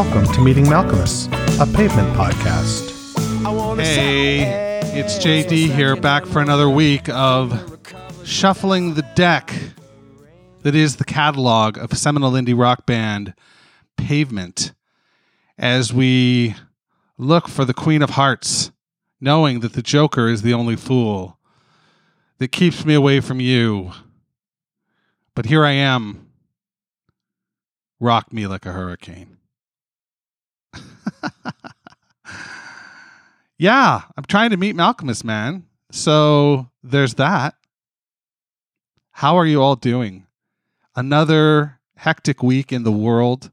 welcome to Meeting Malkmus, a pavement podcast. Hey, it's JD here, back for another week of shuffling the deck that is the catalog of seminal indie rock band Pavement as we look for the Queen of Hearts, knowing that the Joker is the only fool that keeps me away from you. But here I am. Rock me like a hurricane. yeah, I'm trying to meet Malkmus, man. So there's that. How are you all doing? Another hectic week in the world.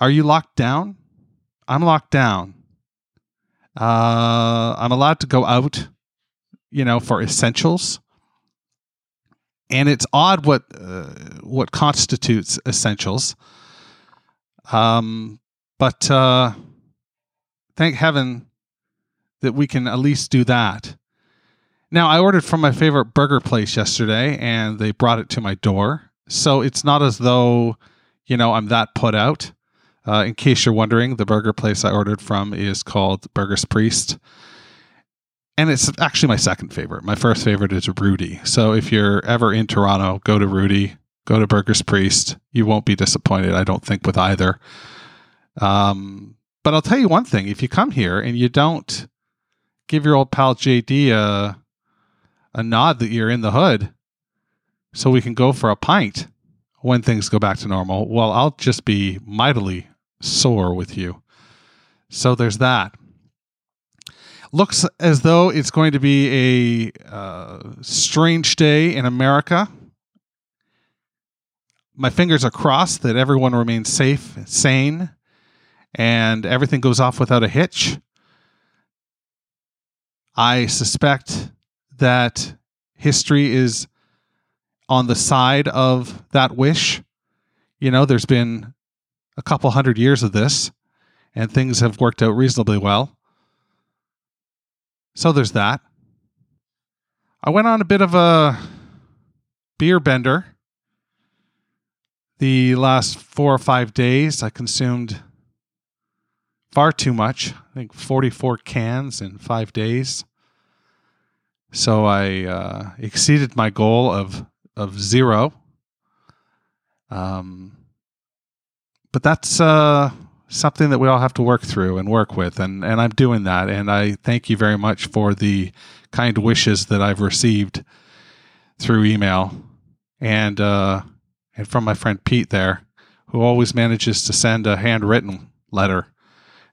Are you locked down? I'm locked down. Uh, I'm allowed to go out, you know, for essentials. And it's odd what uh, what constitutes essentials. Um, but uh, thank heaven that we can at least do that. Now, I ordered from my favorite burger place yesterday and they brought it to my door. So it's not as though, you know, I'm that put out. Uh, in case you're wondering, the burger place I ordered from is called Burgers Priest. And it's actually my second favorite. My first favorite is Rudy. So if you're ever in Toronto, go to Rudy, go to Burgers Priest. You won't be disappointed, I don't think, with either. Um, but I'll tell you one thing: if you come here and you don't give your old pal JD a a nod that you're in the hood, so we can go for a pint when things go back to normal, well, I'll just be mightily sore with you. So there's that. Looks as though it's going to be a uh, strange day in America. My fingers are crossed that everyone remains safe, sane, and everything goes off without a hitch. I suspect that history is on the side of that wish. You know, there's been a couple hundred years of this, and things have worked out reasonably well. So there's that. I went on a bit of a beer bender. The last four or five days, I consumed far too much. I think 44 cans in five days. So I uh, exceeded my goal of of zero. Um, but that's uh, something that we all have to work through and work with, and and I'm doing that. And I thank you very much for the kind wishes that I've received through email and uh, and from my friend Pete there, who always manages to send a handwritten letter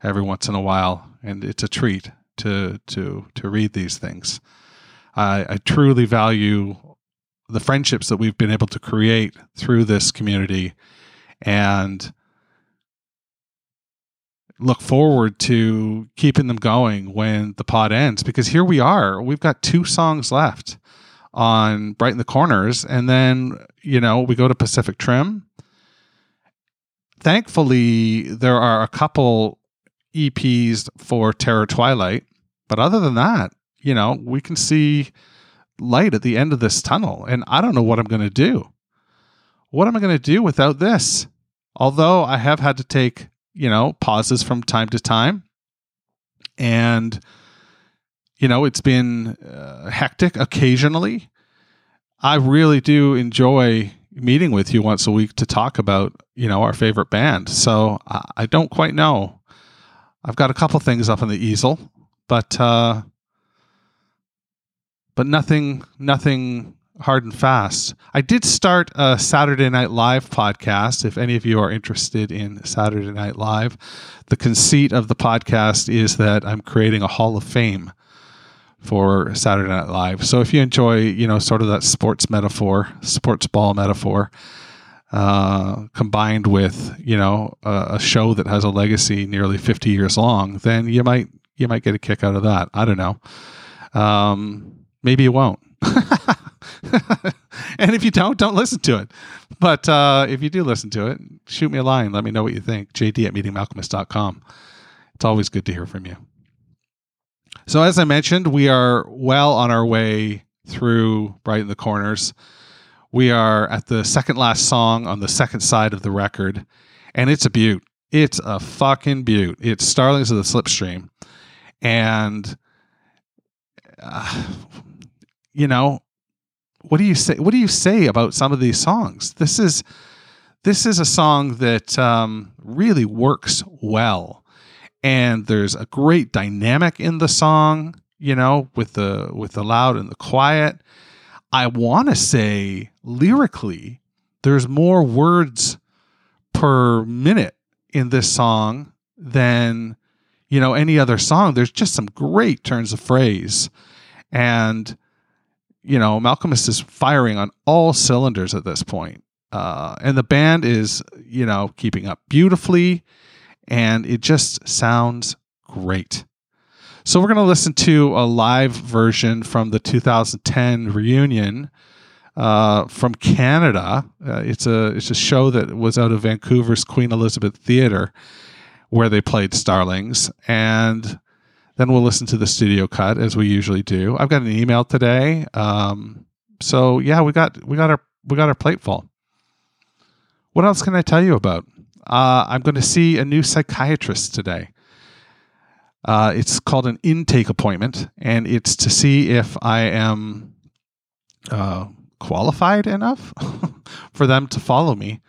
every once in a while, and it's a treat to to to read these things. I, I truly value the friendships that we've been able to create through this community, and look forward to keeping them going when the pod ends. Because here we are, we've got two songs left on Brighten the Corners, and then you know we go to Pacific Trim. Thankfully, there are a couple EPs for Terror Twilight. But other than that, you know, we can see light at the end of this tunnel. And I don't know what I'm going to do. What am I going to do without this? Although I have had to take, you know, pauses from time to time. And, you know, it's been uh, hectic occasionally. I really do enjoy meeting with you once a week to talk about, you know, our favorite band. So I, I don't quite know I've got a couple things up on the easel, but uh, but nothing nothing hard and fast. I did start a Saturday Night Live podcast. If any of you are interested in Saturday Night Live, the conceit of the podcast is that I'm creating a Hall of Fame for Saturday Night Live. So if you enjoy, you know, sort of that sports metaphor, sports ball metaphor, uh, combined with you know a, a, show that has a legacy nearly 50 years long, then you might you might get a kick out of that. I don't know. Um, maybe you won't. and if you don't, don't listen to it. But uh, if you do listen to it, shoot me a line. Let me know what you think. JD at meetingmalkmus.com. It's always good to hear from you. So, as I mentioned, we are well on our way through Brighten the Corners. We are at the second last song on the second side of the record, and it's a beaut. It's a fucking beaut. It's Starlings of the Slipstream. And, uh, you know, what do you say? What do you say about some of these songs? This is this is a song that um, really works well, and there's a great dynamic in the song. You know, with the with the loud and the quiet. I want to say lyrically, there's more words per minute in this song than you know any other song. There's just some great turns of phrase, and you know Malkmus is firing on all cylinders at this point. Uh, and the band is you know keeping up beautifully, and it just sounds great. So we're going to listen to a live version from the 2010 reunion uh, from Canada. Uh, it's a it's a show that was out of Vancouver's Queen Elizabeth Theatre, where they played Starlings, and then we'll listen to the studio cut as we usually do. I've got an email today, um, so yeah, we got we got our we got our plate full. What else can I tell you about? Uh, I'm going to see a new psychiatrist today. Uh, it's called an intake appointment, and it's to see if I am uh, qualified enough for them to follow me.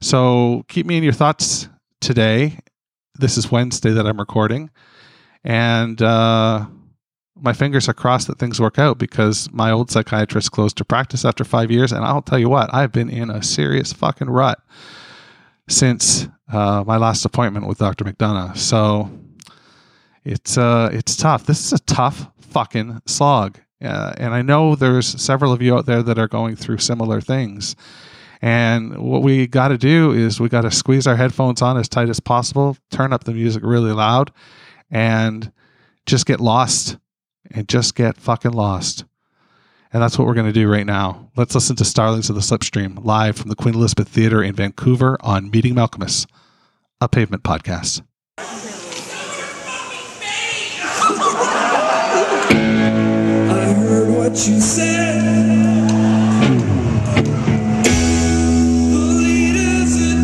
So keep me in your thoughts today. This is Wednesday that I'm recording, and uh, my fingers are crossed that things work out because my old psychiatrist closed her practice after five years, and I'll tell you what, I've been in a serious fucking rut since uh, my last appointment with Dr. McDonough. So it's uh it's tough. This is a tough fucking slog. Uh, and I know there's several of you out there that are going through similar things. And what we got to do is we got to squeeze our headphones on as tight as possible, turn up the music really loud, and just get lost and just get fucking lost. And that's what we're going to do right now. Let's listen to Starlings of the Slipstream live from the Queen Elizabeth Theatre in Vancouver on Meeting Malkmus, a pavement podcast. What you said. The leaders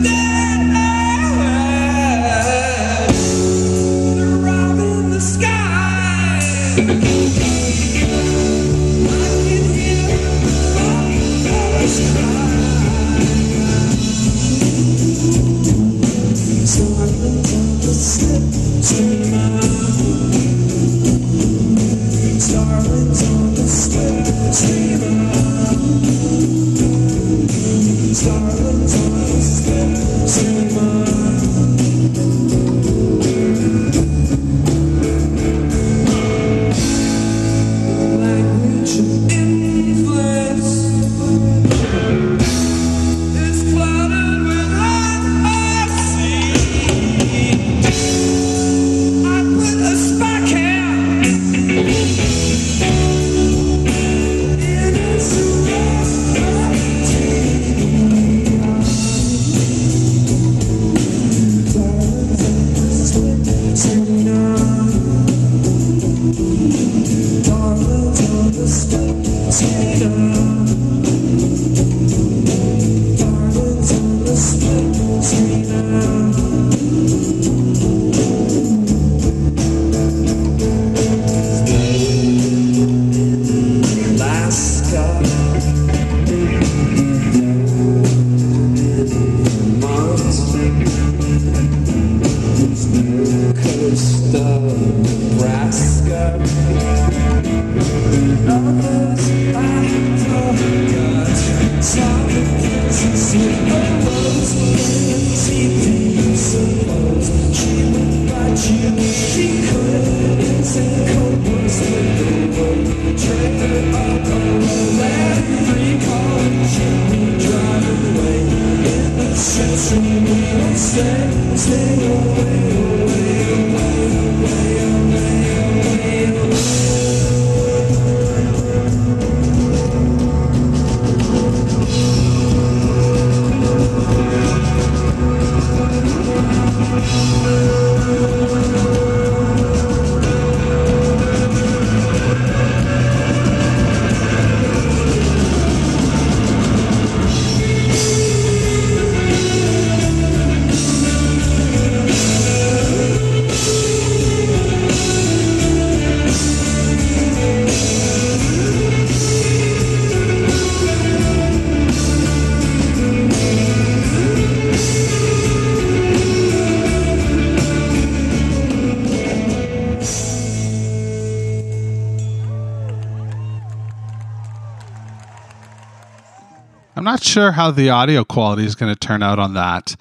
sure how the audio quality is going to turn out on that.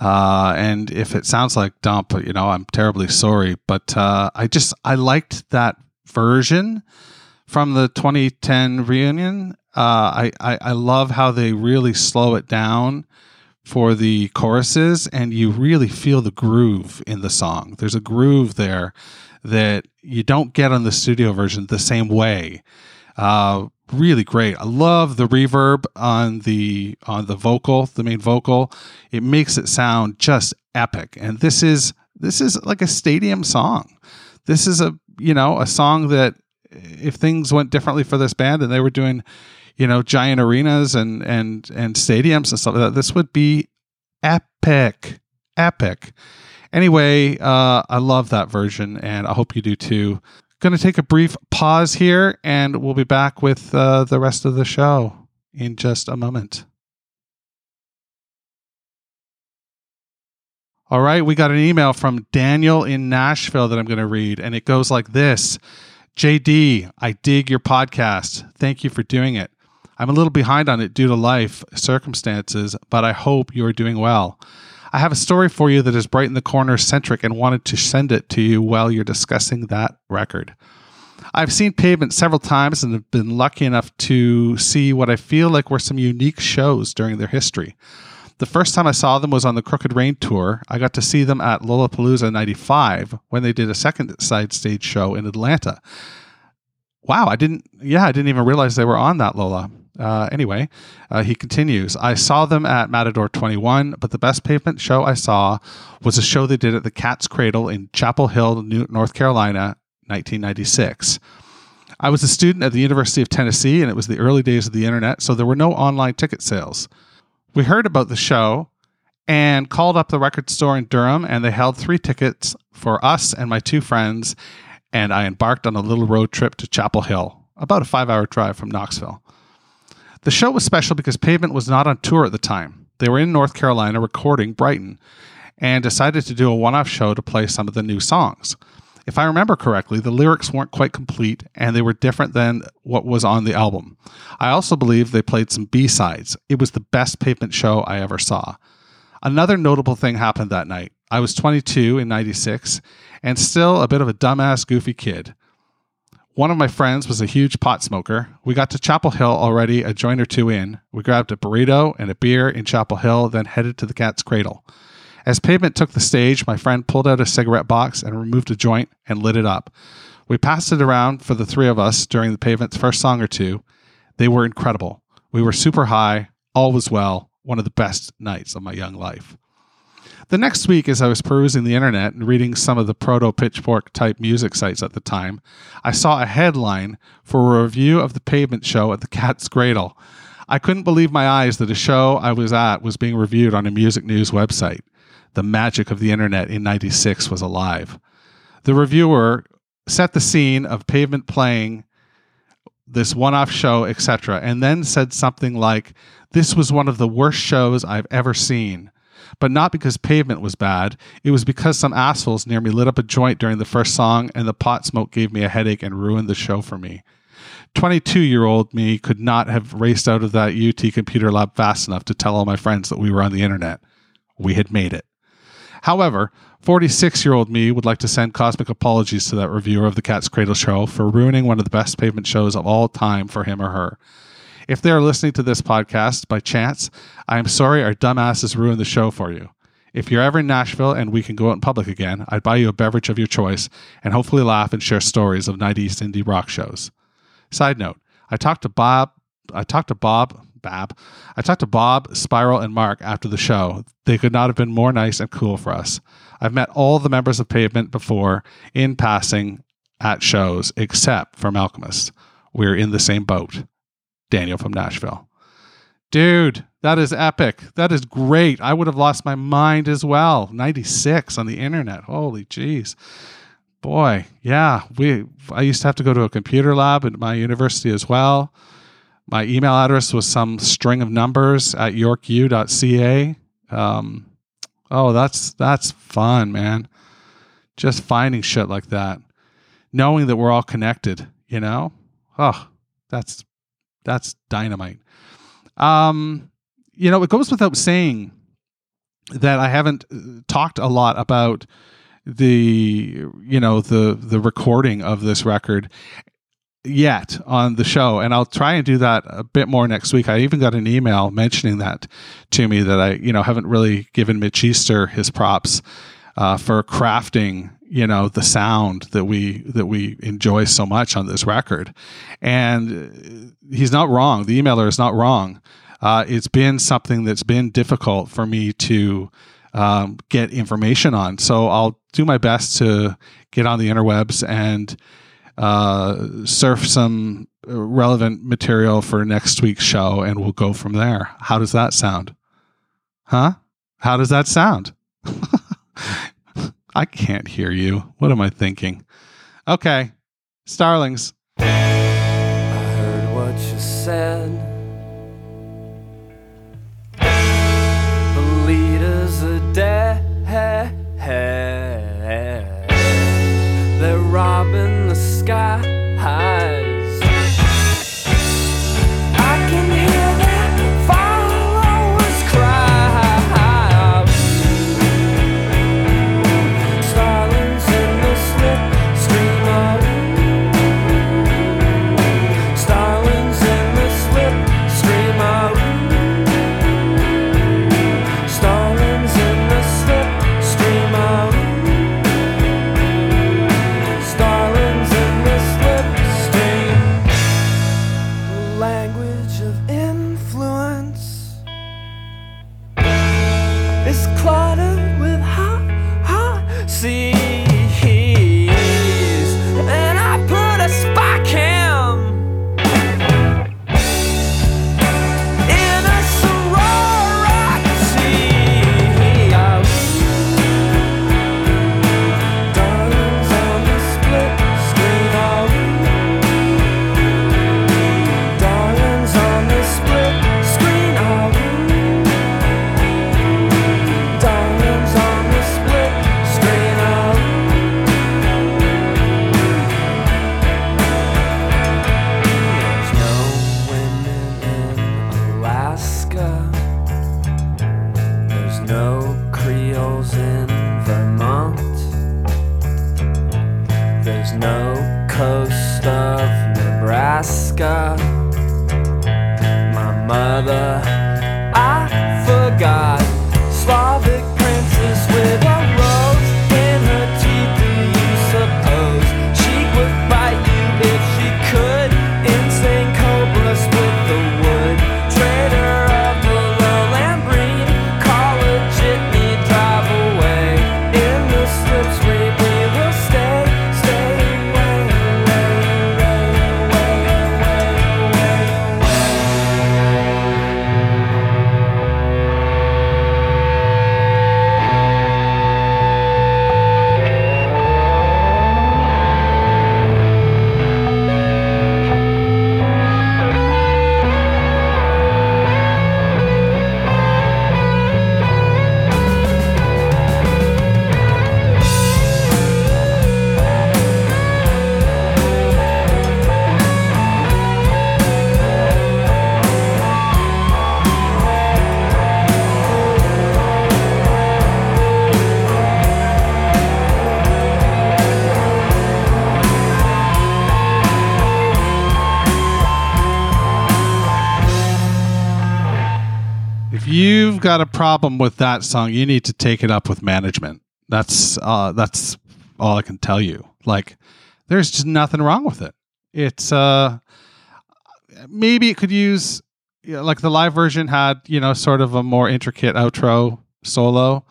Uh, and if it sounds like dump, you know, I'm terribly sorry. But uh, I just I liked that version from the 2010 reunion. Uh, I, I I love how they really slow it down for the choruses, and you really feel the groove in the song. There's a groove there that you don't get on the studio version the same way. Uh, really great. I love the reverb on the on the vocal, the main vocal. It makes it sound just epic. And this is this is like a stadium song. This is a you know a song that if things went differently for this band and they were doing you know giant arenas and and and stadiums and stuff like that, this would be epic, epic. Anyway, uh, I love that version, and I hope you do too. Going to take a brief pause here, and we'll be back with uh, the rest of the show in just a moment. All right, we got an email from Daniel in Nashville that I'm going to read, and it goes like this JD, I dig your podcast. Thank you for doing it. I'm a little behind on it due to life circumstances, but I hope you are doing well. I have a story for you that is bright in the corner centric and wanted to send it to you while you're discussing that record. I've seen Pavement several times and have been lucky enough to see what I feel like were some unique shows during their history. The first time I saw them was on the Crooked Rain tour. I got to see them at Lollapalooza 95 when they did a second side stage show in Atlanta. Wow, I didn't, yeah, I didn't even realize they were on that Lola. Uh, anyway, uh, he continues. I saw them at Matador 21, but the best pavement show I saw was a show they did at the Cat's Cradle in Chapel Hill, New- North Carolina, 1996. I was a student at the University of Tennessee, and it was the early days of the internet, so there were no online ticket sales. We heard about the show and called up the record store in Durham, and they held three tickets for us and my two friends, and I embarked on a little road trip to Chapel Hill, about a five hour drive from Knoxville. The show was special because Pavement was not on tour at the time. They were in North Carolina recording Brighten and decided to do a one off show to play some of the new songs. If I remember correctly, the lyrics weren't quite complete and they were different than what was on the album. I also believe they played some B sides. It was the best Pavement show I ever saw. Another notable thing happened that night. I was 22 in 96 and still a bit of a dumbass, goofy kid. One of my friends was a huge pot smoker. We got to Chapel Hill already a joint or two in. We grabbed a burrito and a beer in Chapel Hill, then headed to the cat's cradle. As Pavement took the stage, my friend pulled out a cigarette box and removed a joint and lit it up. We passed it around for the three of us during the Pavement's first song or two. They were incredible. We were super high. All was well. One of the best nights of my young life. The next week, as I was perusing the internet and reading some of the proto pitchfork type music sites at the time, I saw a headline for a review of the pavement show at the Cat's Cradle. I couldn't believe my eyes that a show I was at was being reviewed on a music news website. The magic of the internet in 96 was alive. The reviewer set the scene of pavement playing this one off show, etc., and then said something like, This was one of the worst shows I've ever seen but not because pavement was bad. It was because some assholes near me lit up a joint during the first song, and the pot smoke gave me a headache and ruined the show for me. 22 year old me could not have raced out of that UT computer lab fast enough to tell all my friends that we were on the internet. We had made it. However, 46 year old me would like to send cosmic apologies to that reviewer of the Cat's Cradle show for ruining one of the best pavement shows of all time for him or her. If they are listening to this podcast by chance, I am sorry our dumbasses ruined the show for you. If you're ever in Nashville and we can go out in public again, I'd buy you a beverage of your choice and hopefully laugh and share stories of 90s indie rock shows. Side note, I talked to Bob, I talked to Bob, Bab, I talked to Bob, Spiral, and Mark after the show. They could not have been more nice and cool for us. I've met all the members of Pavement before in passing at shows, except for Malkmus. We're in the same boat. Daniel from Nashville. Dude, that is epic. That is great. I would have lost my mind as well. 96 on the internet. Holy jeez. Boy, yeah, we I used to have to go to a computer lab at my university as well. My email address was some string of numbers at yorku.ca. Um, oh, that's that's fun, man. Just finding shit like that. Knowing that we're all connected, you know? Oh, that's that's dynamite. Um, you know, it goes without saying that I haven't uh, talked a lot about the you know the the recording of this record yet on the show and I'll try and do that a bit more next week. I even got an email mentioning that to me that I you know haven't really given Mitch Easter his props uh, for crafting you know the sound that we that we enjoy so much on this record. And uh, he's not wrong. The emailer is not wrong. Uh, it's been something that's been difficult for me to um, get information on. So i'll do my best to get on the interwebs and uh, surf some relevant material for next week's show and we'll go from there. How does that sound? Huh? How does that sound I can't hear you. What am I thinking? Okay. Starlings. I heard what you said. You've got a problem with that song, you need to take it up with management. That's uh, that's all I can tell you. Like, there's just nothing wrong with it. It's uh, maybe it could use like the live version had you know sort of a more intricate outro solo.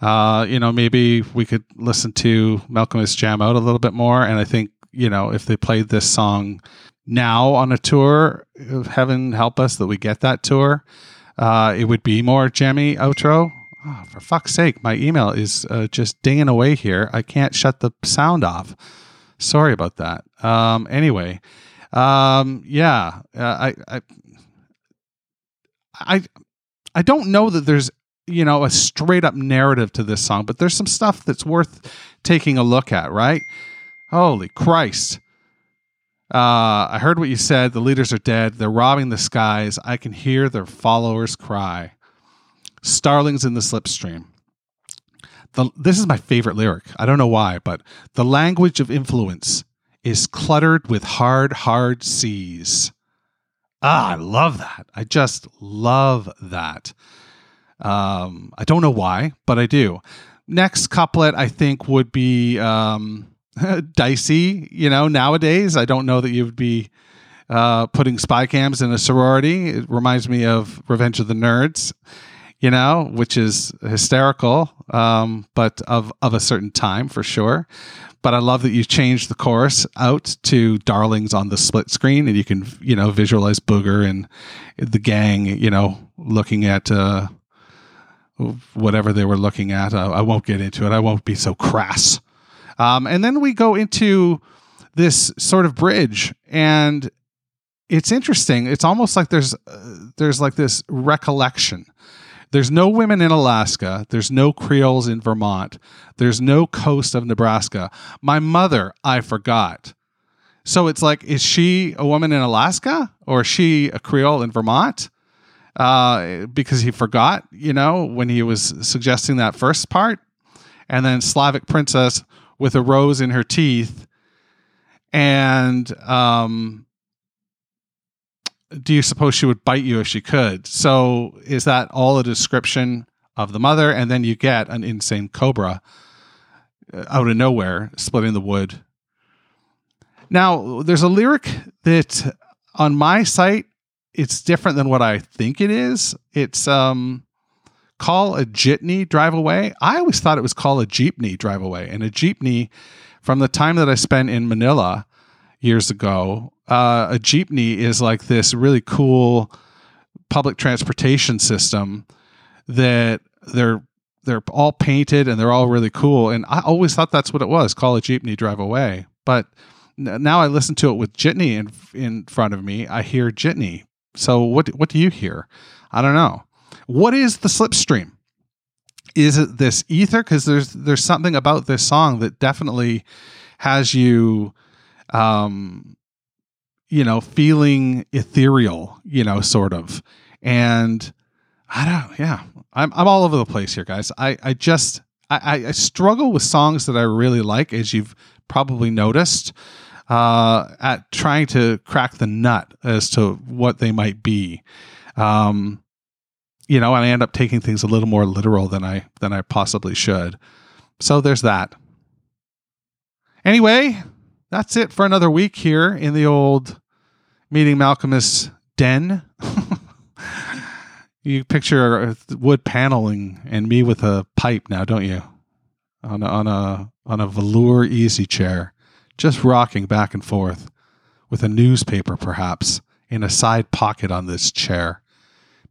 Uh, you know, maybe we could listen to Malkmus jam out a little bit more. And I think you know if they played this song now on a tour, heaven help us that we get that tour uh, it would be more jammy outro. Oh, for fuck's sake, my email is uh, just dinging away here. I can't shut the sound off. Sorry about that. Um, anyway, um, yeah, uh, I, I, I, I don't know that there's you know a straight up narrative to this song, but there's some stuff that's worth taking a look at. Right? Holy Christ! Uh, I heard what you said. The leaders are dead. They're robbing the skies. I can hear their followers cry. Starlings in the slipstream. The, this is my favorite lyric. I don't know why, but the language of influence is cluttered with hard, hard seas. Ah, I love that. I just love that. Um, I don't know why, but I do. Next couplet, I think, would be um, dicey. You know, nowadays, I don't know that you would be uh, putting spy cams in a sorority. It reminds me of Revenge of the Nerds, you know, which is hysterical, um, but of of a certain time for sure. But I love that you changed the chorus out to "Darlings" on the split screen, and you can you know visualize Booger and the gang, you know, looking at. Uh, whatever they were looking at. I, I won't get into it. I won't be so crass. Um, and then we go into this sort of bridge, and it's interesting. It's almost like there's uh, there's like this recollection. There's no women in Alaska. There's no Creoles in Vermont. There's no coast of Nebraska. My mother, I forgot. So it's like, is she a woman in Alaska or is she a Creole in Vermont? uh, because he forgot, you know, when he was suggesting that first part. And then Slavic princess with a rose in her teeth. And um, do you suppose she would bite you if she could? So is that all a description of the mother? And then you get an insane cobra uh, out of nowhere splitting the wood. Now, there's a lyric that on my site it's different than what I think it is. It's um call a jitney drive away. I always thought it was call a jeepney drive away. And a jeepney, from the time that I spent in Manila years ago, uh, a jeepney is like this really cool public transportation system that they're they're all painted and they're all really cool. And I always thought that's what it was. Call a jeepney drive away. But now I listen to it with jitney in in front of me. I hear jitney so what what do you hear? I don't know. What is the slipstream? Is it this ether? Because there's there's something about this song that definitely has you, um, you know, feeling ethereal, you know, sort of. And I don't, yeah, I'm I'm all over the place here, guys. I I just I, I struggle with songs that I really like, as you've probably noticed uh, at trying to crack the nut as to what they might be. Um, you know, and I end up taking things a little more literal than I than I possibly should. So there's that. Anyway, that's it for another week here in the old meeting Malkmus den. you picture wood paneling and me with a pipe now, don't you? On a, on a on a velour easy chair just rocking back and forth, with a newspaper perhaps in a side pocket on this chair.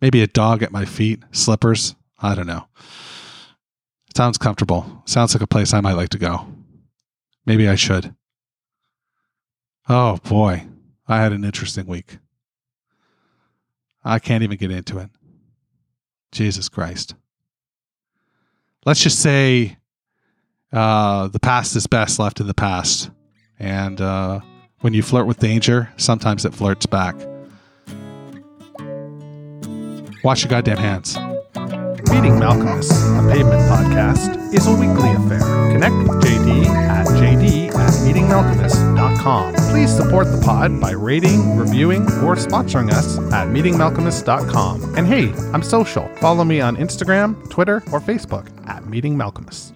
Maybe a dog at my feet, slippers. I don't know. sounds comfortable. Sounds like a place I might like to go. Maybe I should. Oh boy, I had an interesting week. I can't even get into it. Jesus Christ. Let's just say uh, the past is best left in the past. And uh, when you flirt with danger, sometimes it flirts back. Wash your goddamn hands. Meeting Malkmus, a pavement podcast, is a weekly affair. Connect with JD at jd at meetingmalkmus.com. Please support the pod by rating, reviewing, or sponsoring us at meetingmalkmus.com. And hey, I'm social. Follow me on Instagram, Twitter, or Facebook at Meeting Malkmus.